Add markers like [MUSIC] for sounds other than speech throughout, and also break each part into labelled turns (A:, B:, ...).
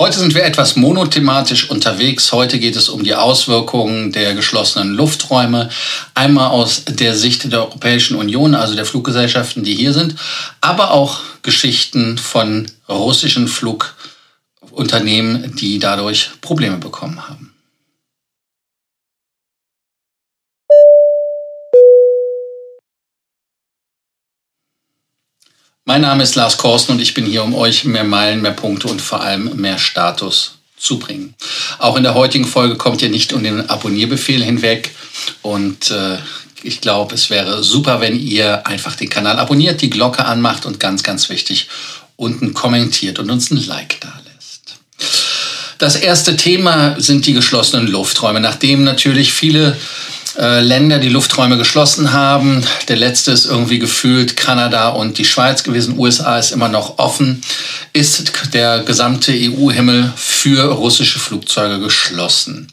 A: Heute sind wir etwas monothematisch unterwegs. Heute geht es um die Auswirkungen der geschlossenen Lufträume. Einmal aus der Sicht der Europäischen Union, also der Fluggesellschaften, die hier sind, aber auch Geschichten von russischen Flugunternehmen, die dadurch Probleme bekommen haben. Mein Name ist Lars Korsten und ich bin hier, um euch mehr Meilen, mehr Punkte und vor allem mehr Status zu bringen. Auch in der heutigen Folge kommt ihr nicht um den Abonnierbefehl hinweg und äh, ich glaube, es wäre super, wenn ihr einfach den Kanal abonniert, die Glocke anmacht und ganz, ganz wichtig, unten kommentiert und uns ein Like da lässt. Das erste Thema sind die geschlossenen Lufträume, nachdem natürlich viele äh, Länder die Lufträume geschlossen haben. Der letzte ist irgendwie gefühlt Kanada und die Schweiz gewesen. USA ist immer noch offen. Ist der gesamte EU-Himmel für russische Flugzeuge geschlossen.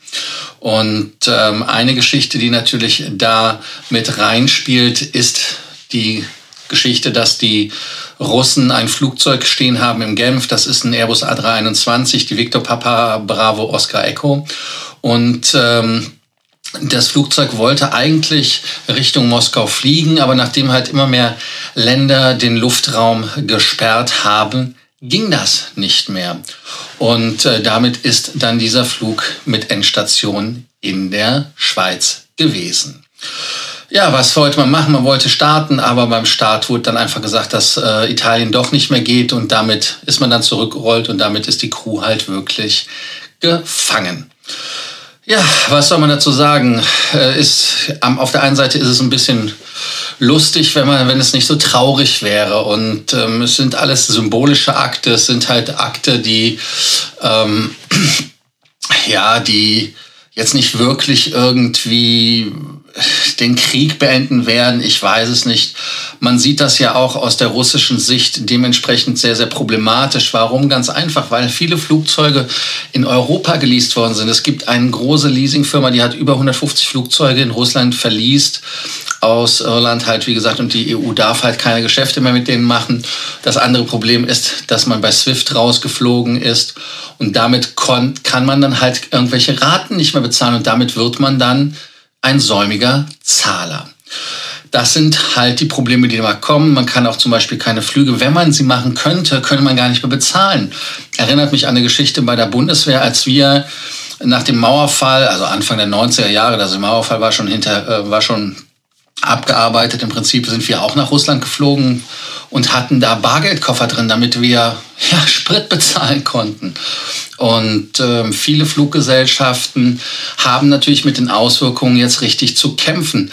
A: Und ähm, eine Geschichte, die natürlich da mit reinspielt, ist die Geschichte, dass die Russen ein Flugzeug stehen haben im Genf. Das ist ein Airbus A321, die Victor Papa Bravo Oscar Echo. Und ähm, das Flugzeug wollte eigentlich Richtung Moskau fliegen, aber nachdem halt immer mehr Länder den Luftraum gesperrt haben, ging das nicht mehr. Und äh, damit ist dann dieser Flug mit Endstation in der Schweiz gewesen. Ja, was wollte man machen? Man wollte starten, aber beim Start wurde dann einfach gesagt, dass äh, Italien doch nicht mehr geht und damit ist man dann zurückgerollt und damit ist die Crew halt wirklich gefangen. Ja, was soll man dazu sagen? Äh, ist, auf der einen Seite ist es ein bisschen lustig, wenn man, wenn es nicht so traurig wäre. Und ähm, es sind alles symbolische Akte. Es sind halt Akte, die ähm, [CLEARS THROAT] ja, die jetzt nicht wirklich irgendwie den Krieg beenden werden. Ich weiß es nicht. Man sieht das ja auch aus der russischen Sicht dementsprechend sehr, sehr problematisch. Warum? Ganz einfach, weil viele Flugzeuge in Europa geleast worden sind. Es gibt eine große Leasingfirma, die hat über 150 Flugzeuge in Russland verleast aus Irland halt, wie gesagt, und die EU darf halt keine Geschäfte mehr mit denen machen. Das andere Problem ist, dass man bei SWIFT rausgeflogen ist und damit kann man dann halt irgendwelche Raten nicht mehr bezahlen und damit wird man dann ein säumiger Zahler. Das sind halt die Probleme, die da kommen. Man kann auch zum Beispiel keine Flüge, wenn man sie machen könnte, könnte man gar nicht mehr bezahlen. Erinnert mich an eine Geschichte bei der Bundeswehr, als wir nach dem Mauerfall, also Anfang der 90er Jahre, also der Mauerfall war schon hinter, äh, war schon abgearbeitet. Im Prinzip sind wir auch nach Russland geflogen und hatten da Bargeldkoffer drin, damit wir [LAUGHS] ja, Sprit bezahlen konnten. Und äh, viele Fluggesellschaften haben natürlich mit den Auswirkungen jetzt richtig zu kämpfen.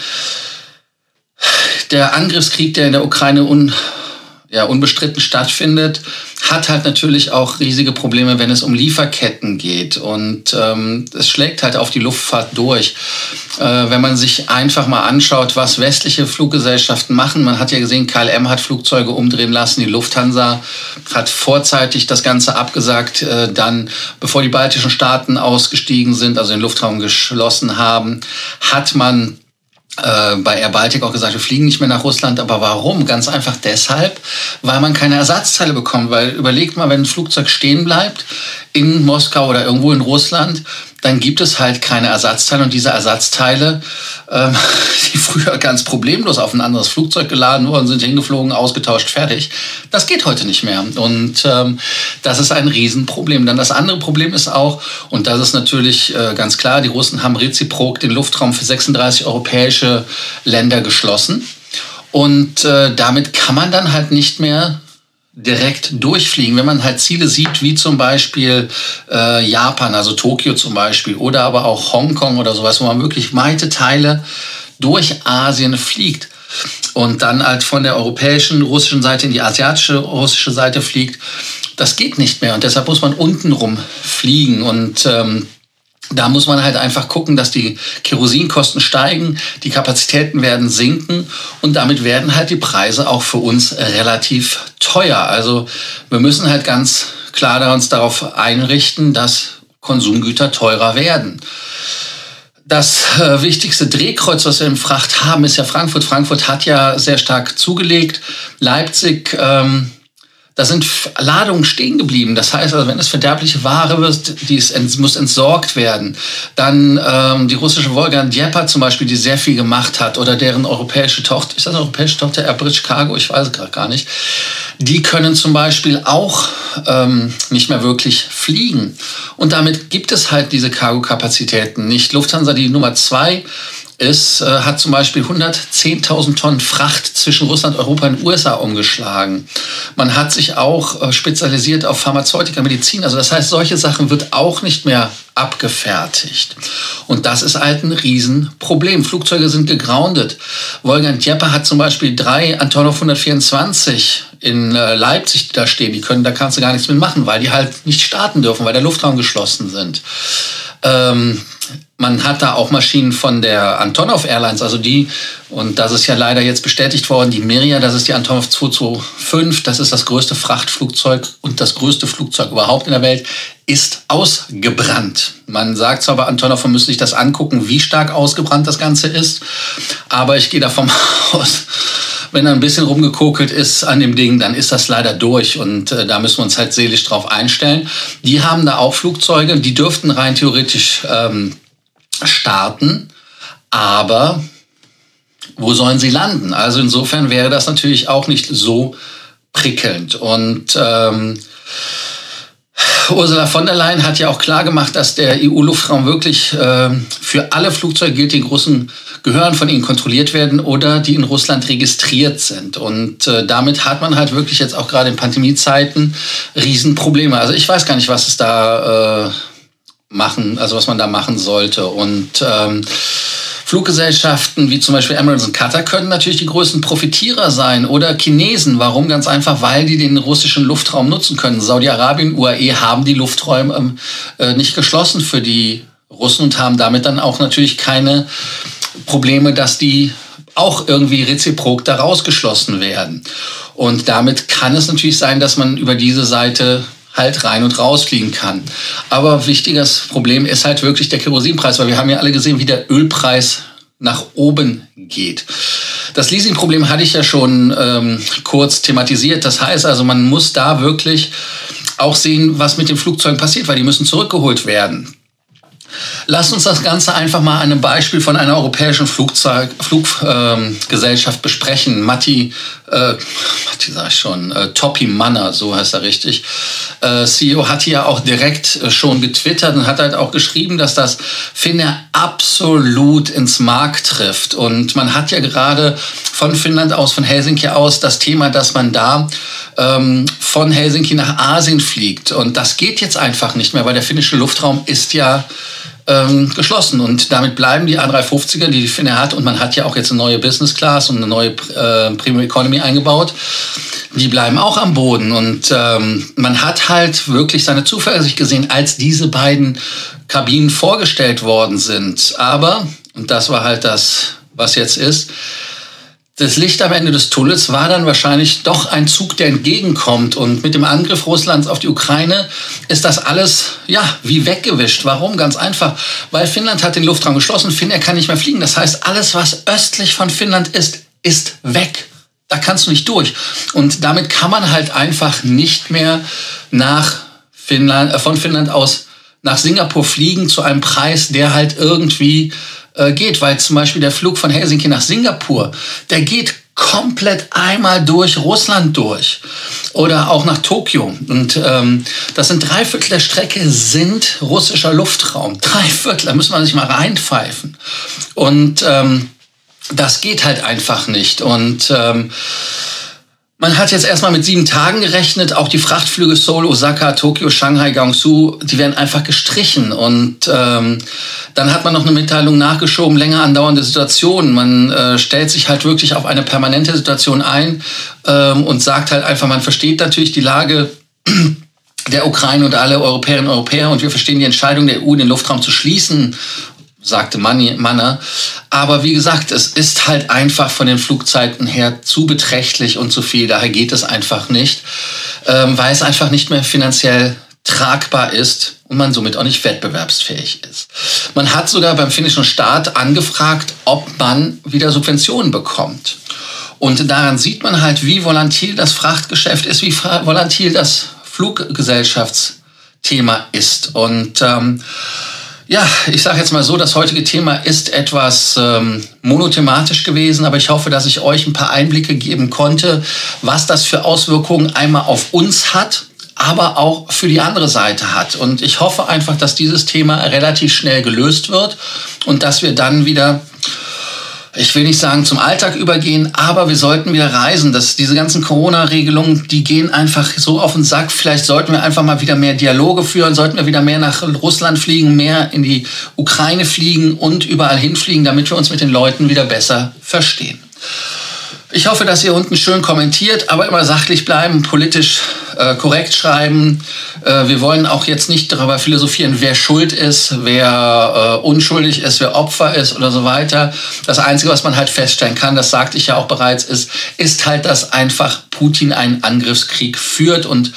A: Der Angriffskrieg, der in der Ukraine un ja, unbestritten stattfindet, hat halt natürlich auch riesige Probleme, wenn es um Lieferketten geht. Und ähm, es schlägt halt auf die Luftfahrt durch. Äh, wenn man sich einfach mal anschaut, was westliche Fluggesellschaften machen. Man hat ja gesehen, KLM hat Flugzeuge umdrehen lassen, die Lufthansa hat vorzeitig das Ganze abgesagt, äh, dann, bevor die baltischen Staaten ausgestiegen sind, also den Luftraum geschlossen haben, hat man äh, bei Air Baltic auch gesagt, wir fliegen nicht mehr nach Russland. Aber warum? Ganz einfach deshalb, weil man keine Ersatzteile bekommt. Weil überlegt mal, wenn ein Flugzeug stehen bleibt in Moskau oder irgendwo in Russland, dann gibt es halt keine Ersatzteile. Und diese Ersatzteile, ähm, [LAUGHS] die früher ganz problemlos auf ein anderes Flugzeug geladen wurden, sind hingeflogen, ausgetauscht, fertig. Das geht heute nicht mehr. Und ähm, das ist ein Riesenproblem. Dann das andere Problem ist auch, und das ist natürlich äh, ganz klar, die Russen haben reziprok den Luftraum für 36 europäische Länder geschlossen. Und äh, damit kann man dann halt nicht mehr direkt durchfliegen. Wenn man halt Ziele sieht, wie zum Beispiel äh, Japan, also Tokio zum Beispiel, oder aber auch Hongkong oder sowas, wo man wirklich weite Teile durch Asien fliegt und dann halt von der europäischen, russischen Seite in die asiatische, russische Seite fliegt, das geht nicht mehr. Und deshalb muss man untenrum fliegen. Und ähm, da muss man halt einfach gucken, dass die Kerosinkosten steigen, die Kapazitäten werden sinken und damit werden halt die Preise auch für uns relativ teuer. Also wir müssen halt ganz klar uns darauf einrichten, dass Konsumgüter teurer werden. Das äh, wichtigste Drehkreuz, was wir im Fracht haben, ist ja Frankfurt. Frankfurt hat ja sehr stark zugelegt. Leipzig ähm, da sind Ladungen stehen geblieben. Das heißt, also, wenn es verderbliche Ware wird, die ist, muss entsorgt werden. Dann ähm, die russische Wolga Djepa zum Beispiel, die sehr viel gemacht hat, oder deren europäische Tochter, ist das eine europäische Tochter, Airbridge Cargo, ich weiß es gerade gar nicht. Die können zum Beispiel auch ähm, nicht mehr wirklich fliegen. Und damit gibt es halt diese Cargo-Kapazitäten nicht. Lufthansa, die Nummer zwei, ist, äh, hat zum Beispiel 110.000 Tonnen Fracht zwischen Russland, Europa und USA umgeschlagen. Man hat sich auch äh, spezialisiert auf Pharmazeutika, Medizin. Also das heißt, solche Sachen wird auch nicht mehr abgefertigt. Und das ist halt ein Riesenproblem. Flugzeuge sind gegroundet. Wolfgang Djeppe hat zum Beispiel drei Antonov 124 in äh, Leipzig da stehen. Die können, da kannst du gar nichts mit machen, weil die halt nicht starten dürfen, weil der Luftraum geschlossen sind. Ähm, man hat da auch Maschinen von der Antonov Airlines, also die, und das ist ja leider jetzt bestätigt worden, die Miria, das ist die Antonov 225, das ist das größte Frachtflugzeug und das größte Flugzeug überhaupt in der Welt, ist ausgebrannt. Man sagt zwar bei Antonov, man müsste sich das angucken, wie stark ausgebrannt das Ganze ist, aber ich gehe davon [LAUGHS] aus, wenn er ein bisschen rumgekokelt ist an dem Ding, dann ist das leider durch und äh, da müssen wir uns halt seelisch drauf einstellen. Die haben da auch Flugzeuge, die dürften rein theoretisch ähm, starten, aber wo sollen sie landen? Also insofern wäre das natürlich auch nicht so prickelnd und ähm, Ursula von der Leyen hat ja auch klar gemacht, dass der EU-Luftraum wirklich äh, für alle Flugzeuge gilt, die in großen Gehören von ihnen kontrolliert werden oder die in Russland registriert sind. Und äh, damit hat man halt wirklich jetzt auch gerade in Pandemiezeiten Riesenprobleme. Also ich weiß gar nicht, was es da äh, machen, also was man da machen sollte. Und ähm, Fluggesellschaften wie zum Beispiel Emirates und Qatar können natürlich die größten Profitierer sein oder Chinesen. Warum? Ganz einfach, weil die den russischen Luftraum nutzen können. Saudi-Arabien, UAE haben die Lufträume äh, nicht geschlossen für die Russen und haben damit dann auch natürlich keine Probleme, dass die auch irgendwie reziprok da rausgeschlossen werden. Und damit kann es natürlich sein, dass man über diese Seite halt rein und rausfliegen kann. Aber wichtiges Problem ist halt wirklich der Kerosinpreis, weil wir haben ja alle gesehen, wie der Ölpreis nach oben geht. Das Leasingproblem hatte ich ja schon ähm, kurz thematisiert. Das heißt also, man muss da wirklich auch sehen, was mit den Flugzeugen passiert, weil die müssen zurückgeholt werden. Lasst uns das Ganze einfach mal an einem Beispiel von einer europäischen Flugzeug, Fluggesellschaft ähm, besprechen. Matti, äh, Matti sag ich schon, äh, Topi Manner, so heißt er richtig. Äh, CEO hat hier auch direkt äh, schon getwittert und hat halt auch geschrieben, dass das Finnair absolut ins Mark trifft. Und man hat ja gerade von Finnland aus, von Helsinki aus, das Thema, dass man da ähm, von Helsinki nach Asien fliegt. Und das geht jetzt einfach nicht mehr, weil der finnische Luftraum ist ja ähm, geschlossen. Und damit bleiben die A350er, die Finne hat, und man hat ja auch jetzt eine neue Business Class und eine neue äh, Premium Economy eingebaut, die bleiben auch am Boden. Und ähm, man hat halt wirklich seine Zuversicht gesehen, als diese beiden Kabinen vorgestellt worden sind. Aber, und das war halt das, was jetzt ist, das Licht am Ende des Tunnels war dann wahrscheinlich doch ein Zug, der entgegenkommt. Und mit dem Angriff Russlands auf die Ukraine ist das alles, ja, wie weggewischt. Warum? Ganz einfach. Weil Finnland hat den Luftraum geschlossen. Finnair kann nicht mehr fliegen. Das heißt, alles, was östlich von Finnland ist, ist weg. Da kannst du nicht durch. Und damit kann man halt einfach nicht mehr nach Finnland, äh, von Finnland aus nach Singapur fliegen zu einem Preis, der halt irgendwie äh, geht, weil zum Beispiel der Flug von Helsinki nach Singapur, der geht komplett einmal durch Russland durch oder auch nach Tokio. Und ähm, das sind drei Viertel der Strecke sind russischer Luftraum. [LAUGHS] Drei Viertel, da muss man sich mal reinpfeifen. Und ähm, das geht halt einfach nicht. Und ähm, man hat jetzt erstmal mit sieben Tagen gerechnet. Auch die Frachtflüge Seoul, Osaka, Tokio, Shanghai, Guangzhou, die werden einfach gestrichen. Und ähm, dann hat man noch eine Mitteilung nachgeschoben, länger andauernde Situationen. Man äh, stellt sich halt wirklich auf eine permanente Situation ein ähm, und sagt halt einfach, man versteht natürlich die Lage [CLEARS THROAT] der Ukraine und alle Europäerinnen und Europäer und wir verstehen die Entscheidung der EU, den Luftraum zu schließen sagte Manner. Aber wie gesagt, es ist halt einfach von den Flugzeiten her zu beträchtlich und zu viel. Daher geht es einfach nicht, ähm, weil es einfach nicht mehr finanziell tragbar ist und man somit auch nicht wettbewerbsfähig ist. Man hat sogar beim finnischen Staat angefragt, ob man wieder Subventionen bekommt. Und daran sieht man halt, wie volatil das Frachtgeschäft ist, wie volatil das Fluggesellschaftsthema ist. Und ähm, ja, ich sage jetzt mal so, das heutige Thema ist etwas ähm, monothematisch gewesen, aber ich hoffe, dass ich euch ein paar Einblicke geben konnte, was das für Auswirkungen einmal auf uns hat, aber auch für die andere Seite hat. Und ich hoffe einfach, dass dieses Thema relativ schnell gelöst wird und dass wir dann wieder ich will nicht sagen zum Alltag übergehen, aber wir sollten wieder reisen. Das, diese ganzen Corona-Regelungen, die gehen einfach so auf den Sack. Vielleicht sollten wir einfach mal wieder mehr Dialoge führen, sollten wir wieder mehr nach Russland fliegen, mehr in die Ukraine fliegen und überall hinfliegen, damit wir uns mit den Leuten wieder besser verstehen. Ich hoffe, dass ihr unten schön kommentiert, aber immer sachlich bleiben, politisch äh, korrekt schreiben. Äh, wir wollen auch jetzt nicht darüber philosophieren, wer schuld ist, wer äh, unschuldig ist, wer Opfer ist oder so weiter. Das Einzige, was man halt feststellen kann, das sagte ich ja auch bereits, ist, ist halt, dass einfach Putin einen Angriffskrieg führt. Und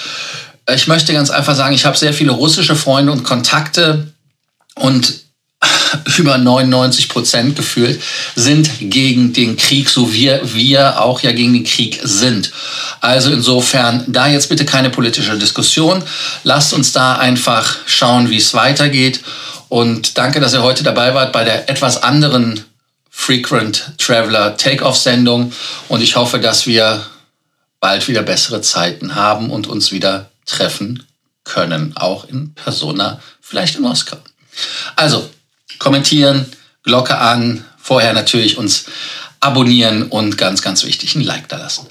A: ich möchte ganz einfach sagen, ich habe sehr viele russische Freunde und Kontakte und über 99 Prozent gefühlt sind gegen den Krieg, so wie wir auch ja gegen den Krieg sind. Also insofern, da jetzt bitte keine politische Diskussion. Lasst uns da einfach schauen, wie es weitergeht. Und danke, dass ihr heute dabei wart bei der etwas anderen Frequent Traveler Takeoff-Sendung. Und ich hoffe, dass wir bald wieder bessere Zeiten haben und uns wieder treffen können, auch in Persona, vielleicht in Moskau. Also, kommentieren, Glocke an, vorher natürlich uns abonnieren und ganz, ganz wichtig, ein Like da lassen.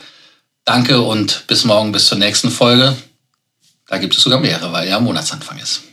A: Danke und bis morgen, bis zur nächsten Folge. Da gibt es sogar mehrere, weil ja Monatsanfang ist.